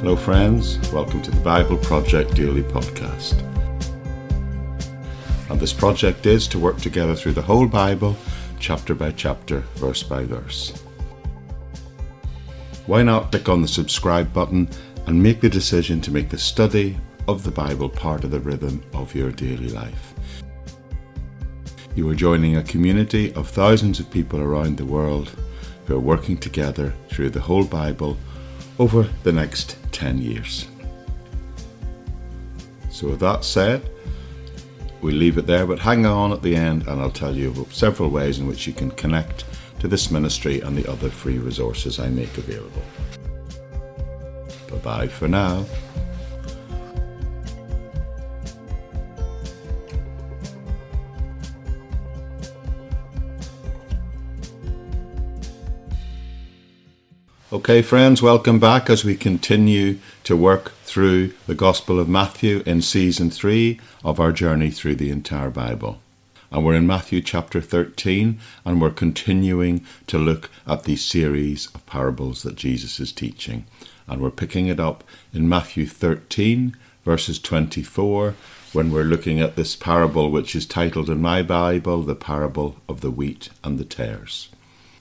Hello, friends. Welcome to the Bible Project Daily Podcast. And this project is to work together through the whole Bible, chapter by chapter, verse by verse. Why not click on the subscribe button and make the decision to make the study of the Bible part of the rhythm of your daily life? You are joining a community of thousands of people around the world who are working together through the whole Bible over the next 10 years. So, with that said, we leave it there, but hang on at the end and I'll tell you several ways in which you can connect to this ministry and the other free resources I make available. Bye bye for now. Okay, friends, welcome back as we continue to work through the Gospel of Matthew in season 3 of our journey through the entire Bible. And we're in Matthew chapter 13, and we're continuing to look at the series of parables that Jesus is teaching. And we're picking it up in Matthew 13, verses 24, when we're looking at this parable, which is titled in my Bible, The Parable of the Wheat and the Tares.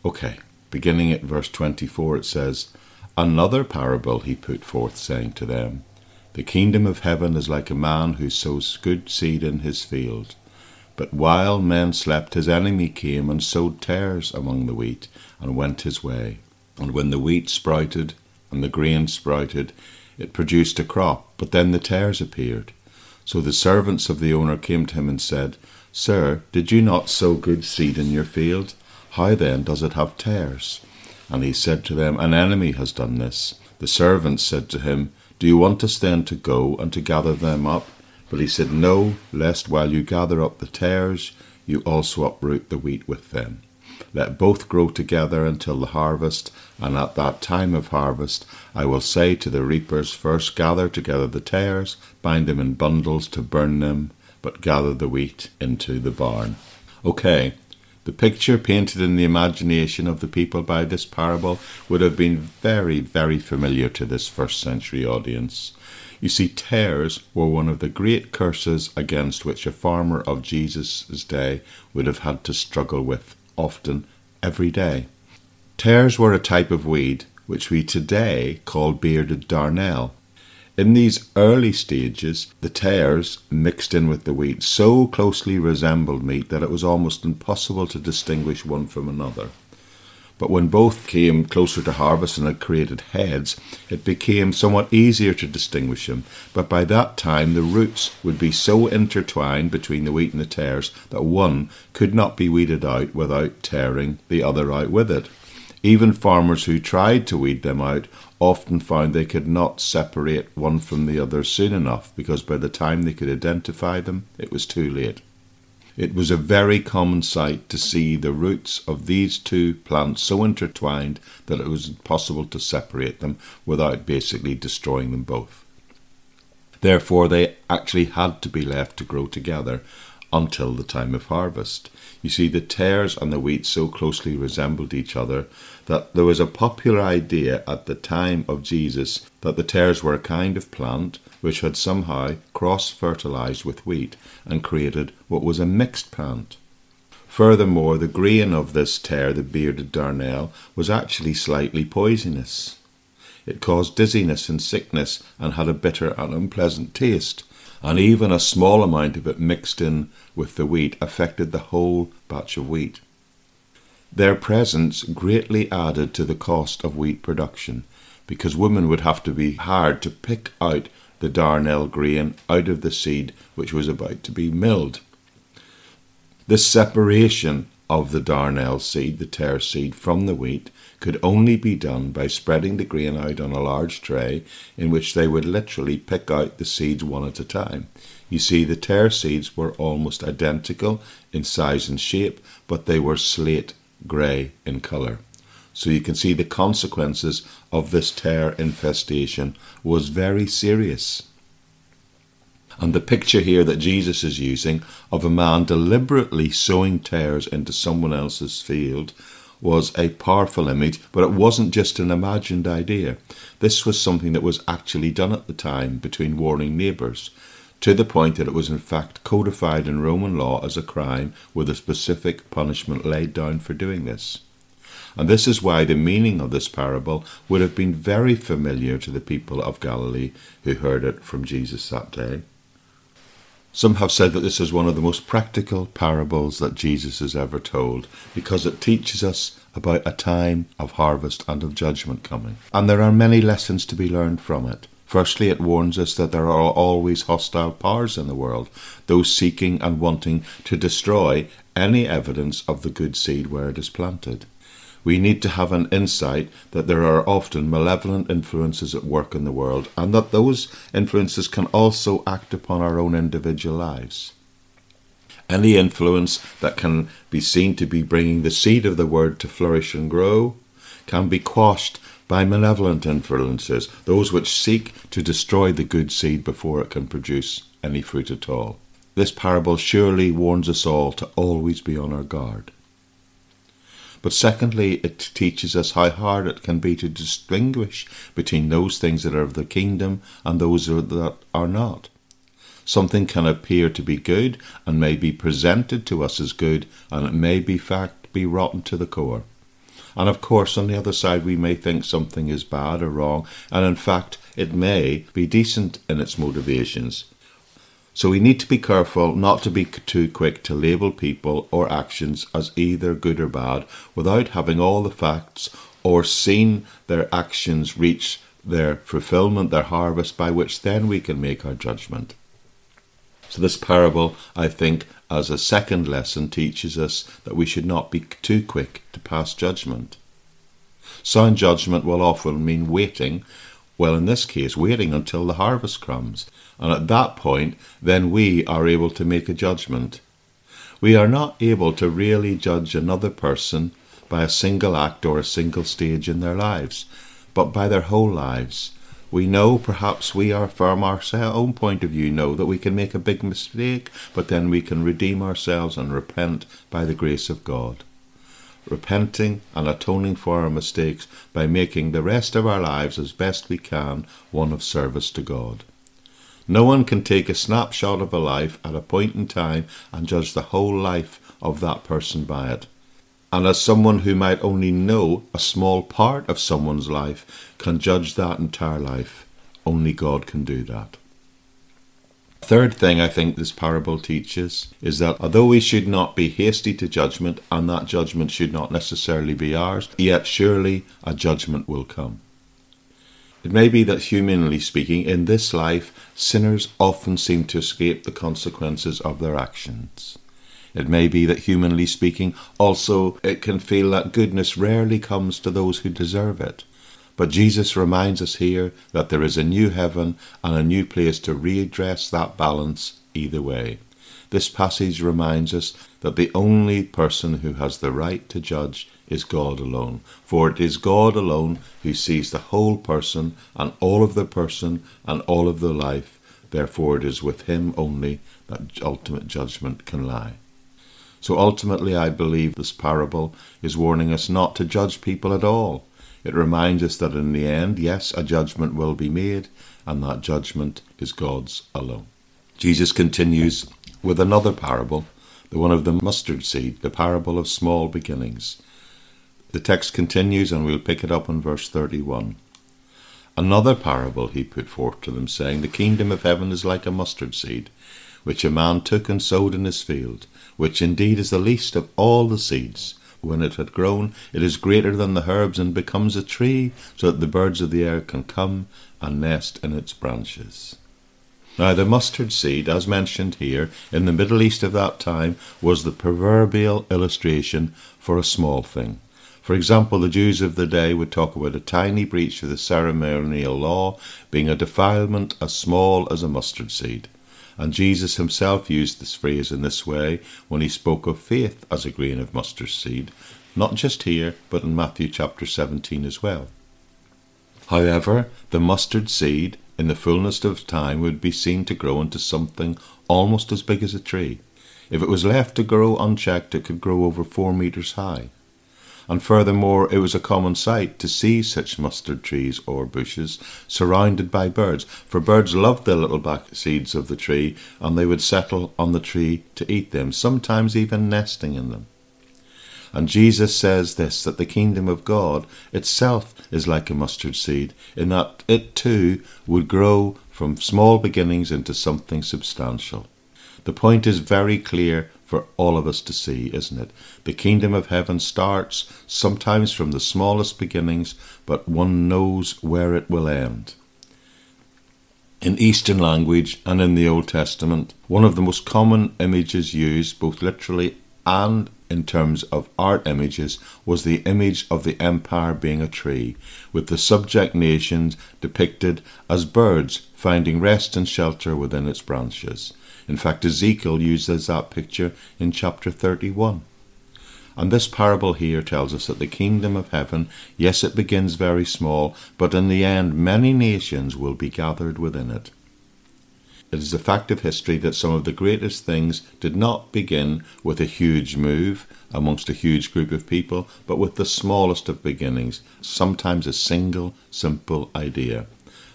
Okay, Beginning at verse 24, it says, Another parable he put forth, saying to them, The kingdom of heaven is like a man who sows good seed in his field. But while men slept, his enemy came and sowed tares among the wheat, and went his way. And when the wheat sprouted, and the grain sprouted, it produced a crop, but then the tares appeared. So the servants of the owner came to him and said, Sir, did you not sow good seed in your field? How then does it have tares? And he said to them, An enemy has done this. The servants said to him, Do you want us then to go and to gather them up? But he said, No, lest while you gather up the tares, you also uproot the wheat with them. Let both grow together until the harvest, and at that time of harvest I will say to the reapers, First gather together the tares, bind them in bundles to burn them, but gather the wheat into the barn. Okay, the picture painted in the imagination of the people by this parable would have been very, very familiar to this first century audience. You see, tares were one of the great curses against which a farmer of Jesus' day would have had to struggle with, often every day. Tares were a type of weed which we today call bearded darnel, in these early stages, the tares mixed in with the wheat so closely resembled meat that it was almost impossible to distinguish one from another. But when both came closer to harvest and had created heads, it became somewhat easier to distinguish them. But by that time, the roots would be so intertwined between the wheat and the tares that one could not be weeded out without tearing the other out with it. Even farmers who tried to weed them out often found they could not separate one from the other soon enough because by the time they could identify them, it was too late. It was a very common sight to see the roots of these two plants so intertwined that it was impossible to separate them without basically destroying them both. Therefore, they actually had to be left to grow together until the time of harvest. You see, the tares and the wheat so closely resembled each other that there was a popular idea at the time of Jesus that the tares were a kind of plant which had somehow cross fertilized with wheat and created what was a mixed plant. Furthermore, the grain of this tare, the bearded darnel, was actually slightly poisonous. It caused dizziness and sickness and had a bitter and unpleasant taste and even a small amount of it mixed in with the wheat affected the whole batch of wheat. Their presence greatly added to the cost of wheat production, because women would have to be hired to pick out the darnel grain out of the seed which was about to be milled. This separation of the darnel seed, the tare seed, from the wheat could only be done by spreading the grain out on a large tray in which they would literally pick out the seeds one at a time. You see, the tare seeds were almost identical in size and shape, but they were slate grey in colour. So you can see the consequences of this tare infestation was very serious. And the picture here that Jesus is using of a man deliberately sowing tares into someone else's field was a powerful image, but it wasn't just an imagined idea. This was something that was actually done at the time between warring neighbours, to the point that it was in fact codified in Roman law as a crime with a specific punishment laid down for doing this. And this is why the meaning of this parable would have been very familiar to the people of Galilee who heard it from Jesus that day. Some have said that this is one of the most practical parables that Jesus has ever told because it teaches us about a time of harvest and of judgment coming. And there are many lessons to be learned from it. Firstly, it warns us that there are always hostile powers in the world, those seeking and wanting to destroy any evidence of the good seed where it is planted we need to have an insight that there are often malevolent influences at work in the world and that those influences can also act upon our own individual lives. Any influence that can be seen to be bringing the seed of the word to flourish and grow can be quashed by malevolent influences, those which seek to destroy the good seed before it can produce any fruit at all. This parable surely warns us all to always be on our guard. But secondly, it teaches us how hard it can be to distinguish between those things that are of the kingdom and those that are not. Something can appear to be good and may be presented to us as good, and it may be fact be rotten to the core. And of course, on the other side, we may think something is bad or wrong, and in fact, it may be decent in its motivations. So we need to be careful not to be too quick to label people or actions as either good or bad without having all the facts or seen their actions reach their fulfillment, their harvest, by which then we can make our judgment. So, this parable, I think, as a second lesson, teaches us that we should not be too quick to pass judgment. Sound judgment will often mean waiting well, in this case, waiting until the harvest comes. And at that point, then we are able to make a judgment. We are not able to really judge another person by a single act or a single stage in their lives, but by their whole lives. We know, perhaps we are from our own point of view, know that we can make a big mistake, but then we can redeem ourselves and repent by the grace of God repenting and atoning for our mistakes by making the rest of our lives as best we can one of service to God. No one can take a snapshot of a life at a point in time and judge the whole life of that person by it. And as someone who might only know a small part of someone's life can judge that entire life, only God can do that. Third thing I think this parable teaches is that although we should not be hasty to judgment, and that judgment should not necessarily be ours, yet surely a judgment will come. It may be that, humanly speaking, in this life, sinners often seem to escape the consequences of their actions. It may be that, humanly speaking, also it can feel that goodness rarely comes to those who deserve it. But Jesus reminds us here that there is a new heaven and a new place to readdress that balance either way. This passage reminds us that the only person who has the right to judge is God alone. For it is God alone who sees the whole person and all of the person and all of the life. Therefore, it is with Him only that ultimate judgment can lie. So ultimately, I believe this parable is warning us not to judge people at all, it reminds us that in the end, yes, a judgment will be made, and that judgment is God's alone. Jesus continues with another parable, the one of the mustard seed, the parable of small beginnings. The text continues, and we'll pick it up in verse 31. Another parable he put forth to them, saying, The kingdom of heaven is like a mustard seed, which a man took and sowed in his field, which indeed is the least of all the seeds when it had grown, it is greater than the herbs and becomes a tree, so that the birds of the air can come and nest in its branches. Now, the mustard seed, as mentioned here, in the Middle East of that time, was the proverbial illustration for a small thing. For example, the Jews of the day would talk about a tiny breach of the ceremonial law being a defilement as small as a mustard seed. And Jesus himself used this phrase in this way when he spoke of faith as a grain of mustard seed, not just here, but in Matthew chapter 17 as well. However, the mustard seed, in the fullness of time, would be seen to grow into something almost as big as a tree. If it was left to grow unchecked, it could grow over four meters high. And furthermore, it was a common sight to see such mustard trees or bushes surrounded by birds, for birds loved the little back seeds of the tree, and they would settle on the tree to eat them, sometimes even nesting in them. And Jesus says this that the kingdom of God itself is like a mustard seed, in that it too would grow from small beginnings into something substantial. The point is very clear for all of us to see, isn't it? The kingdom of heaven starts sometimes from the smallest beginnings, but one knows where it will end. In Eastern language and in the Old Testament, one of the most common images used, both literally and in terms of art images was the image of the empire being a tree, with the subject nations depicted as birds finding rest and shelter within its branches. In fact, Ezekiel uses that picture in chapter 31. And this parable here tells us that the kingdom of heaven, yes, it begins very small, but in the end, many nations will be gathered within it. It is a fact of history that some of the greatest things did not begin with a huge move amongst a huge group of people, but with the smallest of beginnings, sometimes a single, simple idea.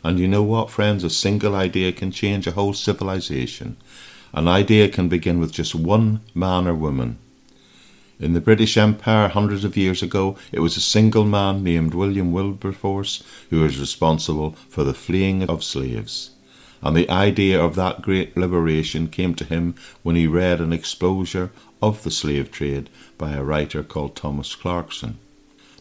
And you know what, friends? A single idea can change a whole civilization. An idea can begin with just one man or woman. In the British Empire, hundreds of years ago, it was a single man named William Wilberforce who was responsible for the fleeing of slaves and the idea of that great liberation came to him when he read an exposure of the slave trade by a writer called Thomas Clarkson.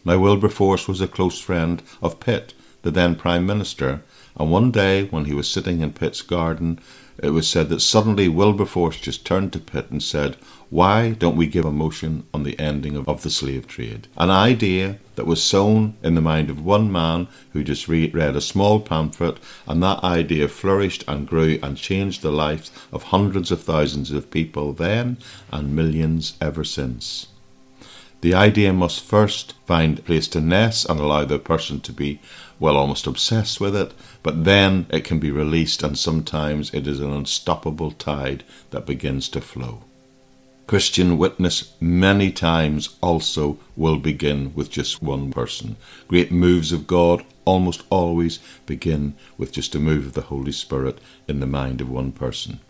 Now, Wilberforce was a close friend of Pitt, the then Prime Minister, and one day when he was sitting in Pitt's garden, it was said that suddenly Wilberforce just turned to Pitt and said, Why don't we give a motion on the ending of, of the slave trade? An idea that was sown in the mind of one man who just read, read a small pamphlet, and that idea flourished and grew and changed the lives of hundreds of thousands of people then and millions ever since. The idea must first find a place to nest and allow the person to be, well, almost obsessed with it, but then it can be released, and sometimes it is an unstoppable tide that begins to flow. Christian witness many times also will begin with just one person. Great moves of God almost always begin with just a move of the Holy Spirit in the mind of one person.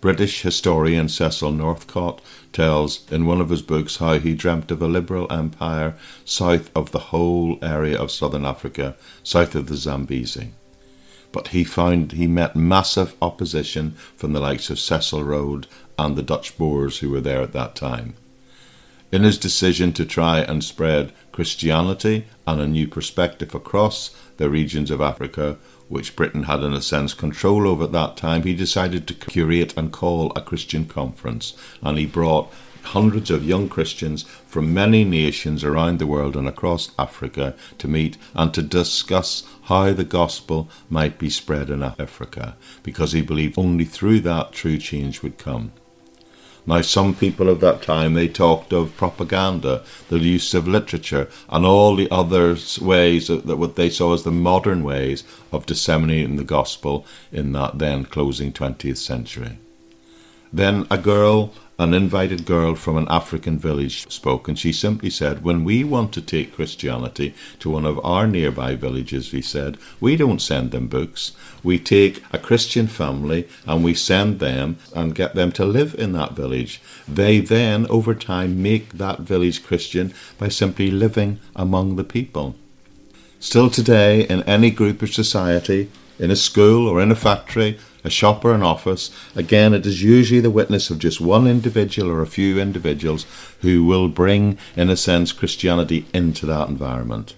British historian Cecil Northcott tells in one of his books how he dreamt of a liberal empire south of the whole area of southern Africa, south of the Zambezi but he found he met massive opposition from the likes of Cecil Rhodes and the Dutch Boers who were there at that time. In his decision to try and spread Christianity and a new perspective across the regions of Africa, which Britain had in a sense control over at that time, he decided to curate and call a Christian conference, and he brought hundreds of young Christians from many nations around the world and across Africa to meet and to discuss how the gospel might be spread in Africa, because he believed only through that true change would come. Now, some people of that time they talked of propaganda, the use of literature, and all the other ways that what they saw as the modern ways of disseminating the gospel in that then closing 20th century. Then a girl an invited girl from an African village spoke, and she simply said, When we want to take Christianity to one of our nearby villages, we said, we don't send them books. We take a Christian family and we send them and get them to live in that village. They then, over time, make that village Christian by simply living among the people. Still today, in any group of society, in a school or in a factory, a shop or an office, again, it is usually the witness of just one individual or a few individuals who will bring, in a sense, Christianity into that environment.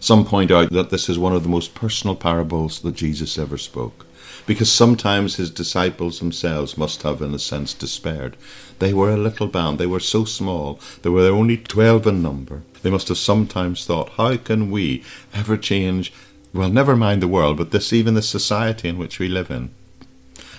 Some point out that this is one of the most personal parables that Jesus ever spoke, because sometimes his disciples themselves must have, in a sense, despaired. They were a little band, they were so small, there were only twelve in number. They must have sometimes thought, how can we ever change well, never mind the world, but this even the society in which we live in.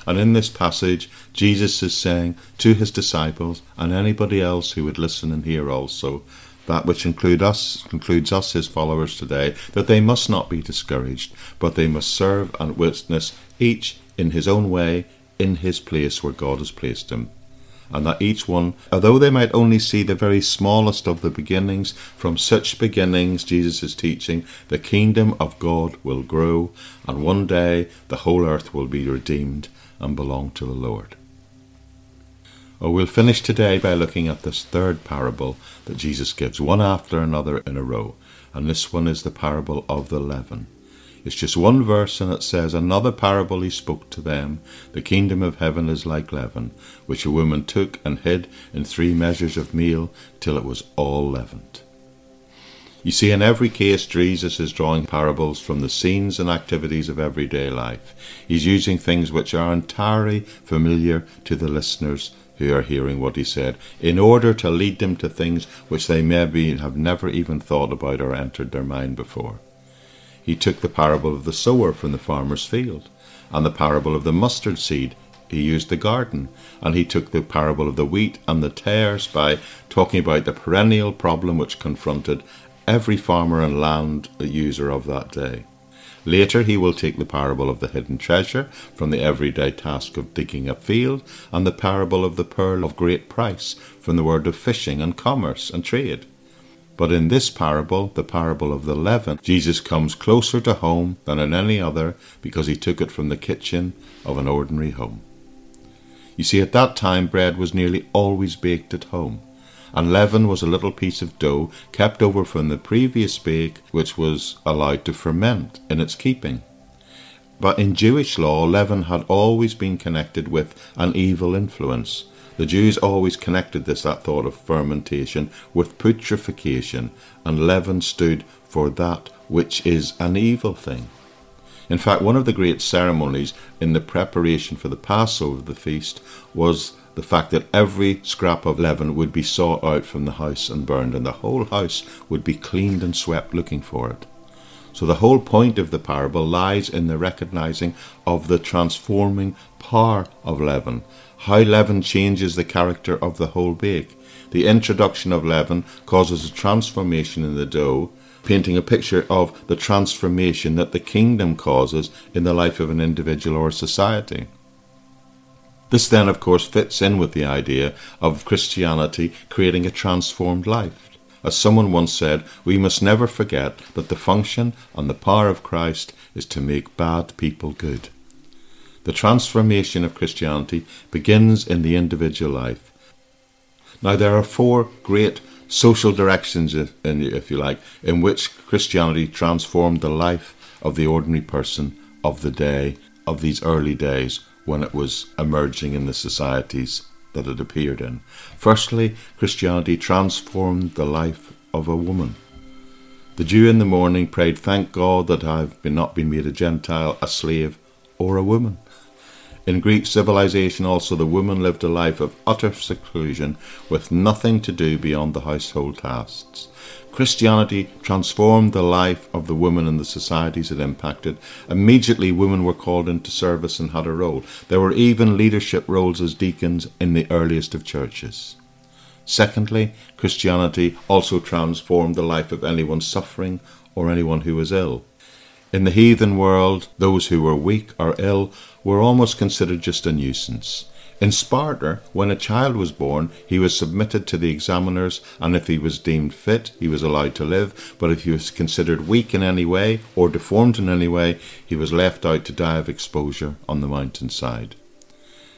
And in this passage, Jesus is saying to his disciples and anybody else who would listen and hear also, that which include us, includes us, his followers today, that they must not be discouraged, but they must serve and witness each in his own way, in his place where God has placed him. And that each one, although they might only see the very smallest of the beginnings, from such beginnings, Jesus is teaching, the kingdom of God will grow, and one day the whole earth will be redeemed and belong to the Lord. Oh, we'll finish today by looking at this third parable that Jesus gives, one after another in a row, and this one is the parable of the leaven. It's just one verse, and it says, Another parable he spoke to them The kingdom of heaven is like leaven, which a woman took and hid in three measures of meal till it was all leavened. You see, in every case, Jesus is drawing parables from the scenes and activities of everyday life. He's using things which are entirely familiar to the listeners who are hearing what he said, in order to lead them to things which they maybe have never even thought about or entered their mind before. He took the parable of the sower from the farmer's field, and the parable of the mustard seed. He used the garden, and he took the parable of the wheat and the tares by talking about the perennial problem which confronted every farmer and land user of that day. Later, he will take the parable of the hidden treasure from the everyday task of digging a field, and the parable of the pearl of great price from the world of fishing and commerce and trade. But in this parable, the parable of the leaven, Jesus comes closer to home than in any other because he took it from the kitchen of an ordinary home. You see, at that time, bread was nearly always baked at home, and leaven was a little piece of dough kept over from the previous bake, which was allowed to ferment in its keeping. But in Jewish law, leaven had always been connected with an evil influence, the Jews always connected this, that thought of fermentation, with putrefaction, and leaven stood for that which is an evil thing. In fact, one of the great ceremonies in the preparation for the Passover the feast was the fact that every scrap of leaven would be sought out from the house and burned, and the whole house would be cleaned and swept looking for it. So the whole point of the parable lies in the recognizing of the transforming power of leaven, how leaven changes the character of the whole bake. The introduction of leaven causes a transformation in the dough, painting a picture of the transformation that the kingdom causes in the life of an individual or society. This then, of course, fits in with the idea of Christianity creating a transformed life. As someone once said, we must never forget that the function and the power of Christ is to make bad people good. The transformation of Christianity begins in the individual life. Now, there are four great social directions, if, if you like, in which Christianity transformed the life of the ordinary person of the day, of these early days when it was emerging in the societies that it appeared in. Firstly, Christianity transformed the life of a woman. The Jew in the morning prayed, Thank God that I have not been made a Gentile, a slave, or a woman. In Greek civilization, also, the woman lived a life of utter seclusion with nothing to do beyond the household tasks. Christianity transformed the life of the woman in the societies it impacted. Immediately, women were called into service and had a role. There were even leadership roles as deacons in the earliest of churches. Secondly, Christianity also transformed the life of anyone suffering or anyone who was ill. In the heathen world, those who were weak or ill were almost considered just a nuisance. In Sparta, when a child was born, he was submitted to the examiners, and if he was deemed fit, he was allowed to live. But if he was considered weak in any way or deformed in any way, he was left out to die of exposure on the mountainside.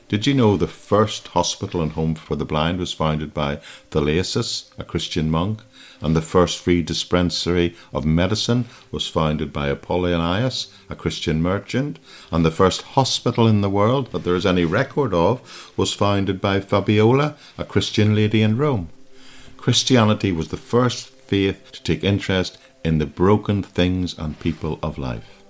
Did you know the first hospital and home for the blind was founded by Thalasius, a Christian monk? And the first free dispensary of medicine was founded by Apollonius, a Christian merchant, and the first hospital in the world that there is any record of was founded by Fabiola, a Christian lady in Rome. Christianity was the first faith to take interest in the broken things and people of life.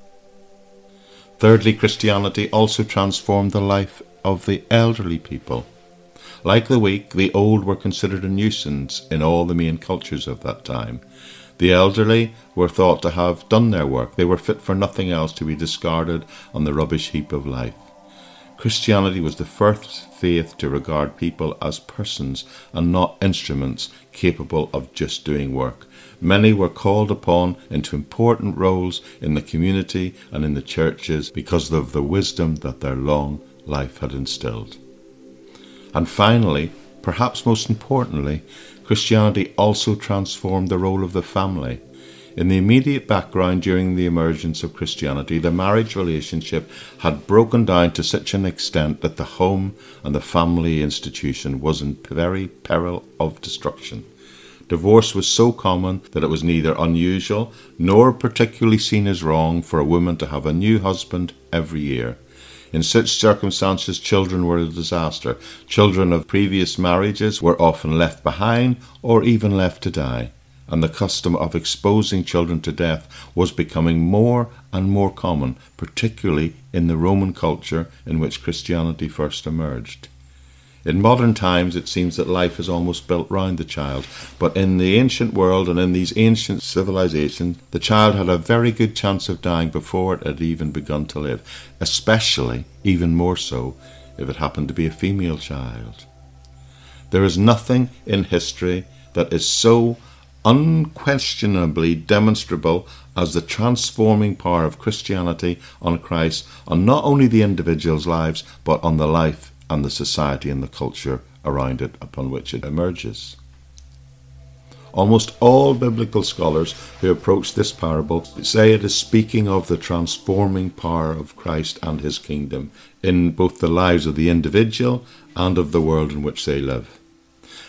Thirdly, Christianity also transformed the life of the elderly people. Like the weak, the old were considered a nuisance in all the main cultures of that time. The elderly were thought to have done their work. They were fit for nothing else to be discarded on the rubbish heap of life. Christianity was the first faith to regard people as persons and not instruments capable of just doing work. Many were called upon into important roles in the community and in the churches because of the wisdom that their long life had instilled. And finally, Perhaps most importantly, Christianity also transformed the role of the family. In the immediate background during the emergence of Christianity, the marriage relationship had broken down to such an extent that the home and the family institution was in very peril of destruction. Divorce was so common that it was neither unusual nor particularly seen as wrong for a woman to have a new husband every year. In such circumstances, children were a disaster. Children of previous marriages were often left behind or even left to die, and the custom of exposing children to death was becoming more and more common, particularly in the Roman culture in which Christianity first emerged. In modern times, it seems that life is almost built round the child, but in the ancient world and in these ancient civilizations, the child had a very good chance of dying before it had even begun to live, especially, even more so, if it happened to be a female child. There is nothing in history that is so unquestionably demonstrable as the transforming power of Christianity on Christ on not only the individual's lives, but on the life and the society and the culture around it upon which it emerges. Almost all biblical scholars who approach this parable say it is speaking of the transforming power of Christ and his kingdom in both the lives of the individual and of the world in which they live.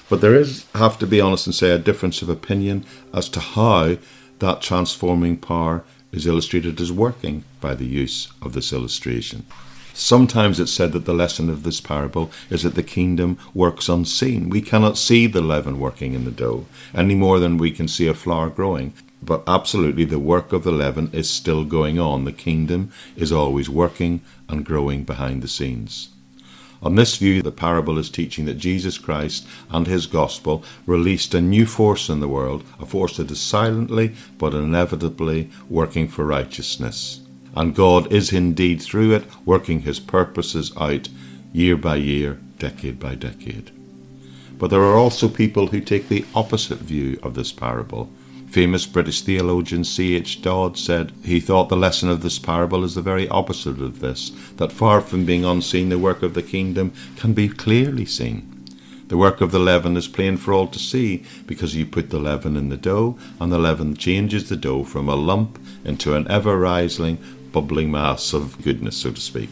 But there is, have to be honest and say, a difference of opinion as to how that transforming power is illustrated as working by the use of this illustration. Sometimes it's said that the lesson of this parable is that the kingdom works unseen. We cannot see the leaven working in the dough any more than we can see a flower growing. But absolutely, the work of the leaven is still going on. The kingdom is always working and growing behind the scenes. On this view, the parable is teaching that Jesus Christ and his gospel released a new force in the world, a force that is silently but inevitably working for righteousness and God is indeed through it working his purposes out year by year, decade by decade. But there are also people who take the opposite view of this parable. Famous British theologian C.H. Dodd said he thought the lesson of this parable is the very opposite of this, that far from being unseen, the work of the kingdom can be clearly seen. The work of the leaven is plain for all to see, because you put the leaven in the dough, and the leaven changes the dough from a lump into an ever rising, bubbling mass of goodness, so to speak.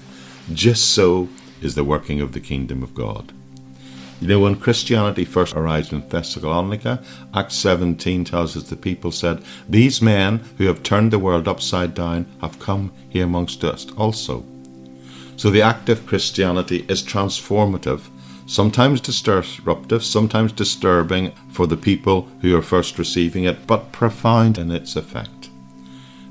Just so is the working of the kingdom of God. You know, when Christianity first arrived in Thessalonica, Acts 17 tells us the people said, These men who have turned the world upside down have come here amongst us also. So the act of Christianity is transformative, sometimes disruptive, sometimes disturbing for the people who are first receiving it, but profound in its effect.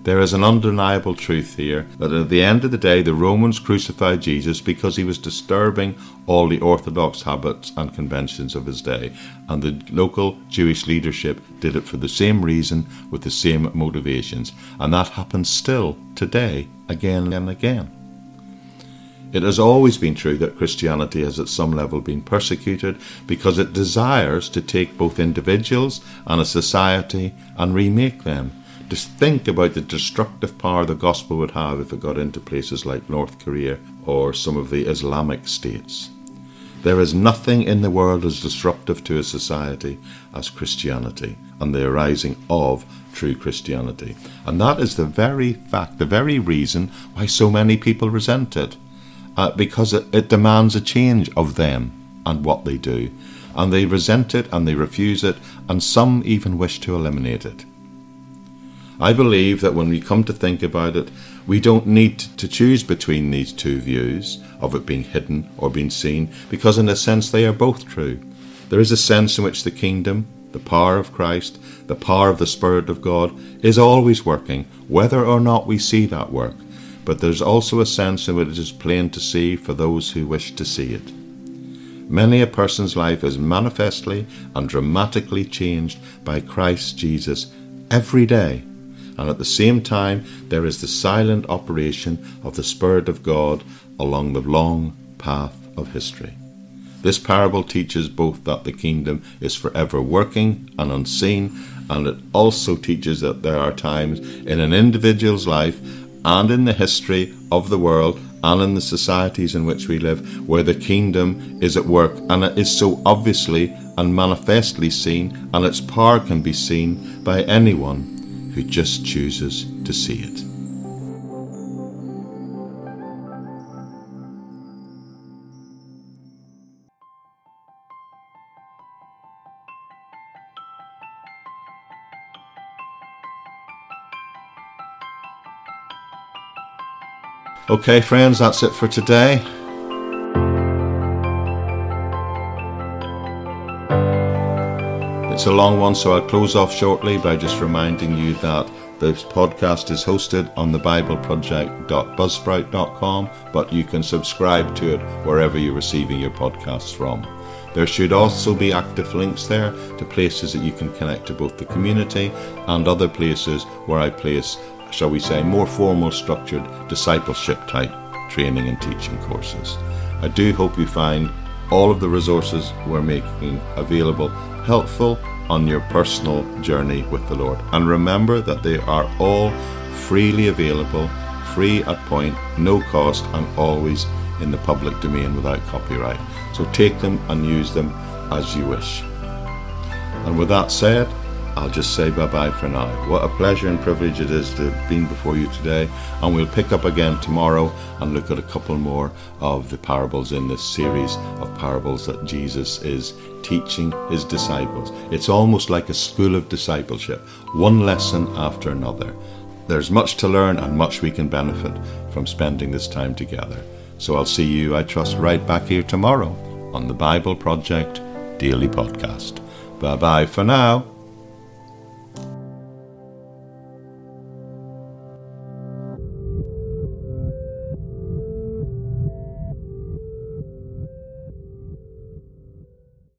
There is an undeniable truth here that at the end of the day, the Romans crucified Jesus because he was disturbing all the orthodox habits and conventions of his day, and the local Jewish leadership did it for the same reason with the same motivations, and that happens still today, again and again. It has always been true that Christianity has at some level been persecuted because it desires to take both individuals and a society and remake them just think about the destructive power the gospel would have if it got into places like North Korea or some of the Islamic states. There is nothing in the world as disruptive to a society as Christianity and the arising of true Christianity. And that is the very fact, the very reason why so many people resent it. Uh, because it, it demands a change of them and what they do. And they resent it and they refuse it, and some even wish to eliminate it. I believe that when we come to think about it, we don't need to choose between these two views of it being hidden or being seen, because in a sense they are both true. There is a sense in which the kingdom, the power of Christ, the power of the Spirit of God is always working, whether or not we see that work. But there's also a sense in which it is plain to see for those who wish to see it. Many a person's life is manifestly and dramatically changed by Christ Jesus every day and at the same time there is the silent operation of the Spirit of God along the long path of history. This parable teaches both that the kingdom is forever working and unseen, and it also teaches that there are times in an individual's life and in the history of the world and in the societies in which we live, where the kingdom is at work, and it is so obviously and manifestly seen, and its power can be seen by anyone who just chooses to see it. Okay, friends, that's it for today. It's a long one, so I'll close off shortly by just reminding you that this podcast is hosted on the BibleProject.buzzsprout.com, but you can subscribe to it wherever you're receiving your podcasts from. There should also be active links there to places that you can connect to both the community and other places where I place shall we say, more formal structured discipleship type training and teaching courses. I do hope you find all of the resources we're making available helpful on your personal journey with the Lord. And remember that they are all freely available, free at point, no cost, and always in the public domain without copyright. So take them and use them as you wish. And with that said, I'll just say bye bye for now. What a pleasure and privilege it is to have been before you today. And we'll pick up again tomorrow and look at a couple more of the parables in this series of parables that Jesus is teaching his disciples. It's almost like a school of discipleship, one lesson after another. There's much to learn and much we can benefit from spending this time together. So I'll see you, I trust, right back here tomorrow on the Bible Project Daily Podcast. Bye bye for now.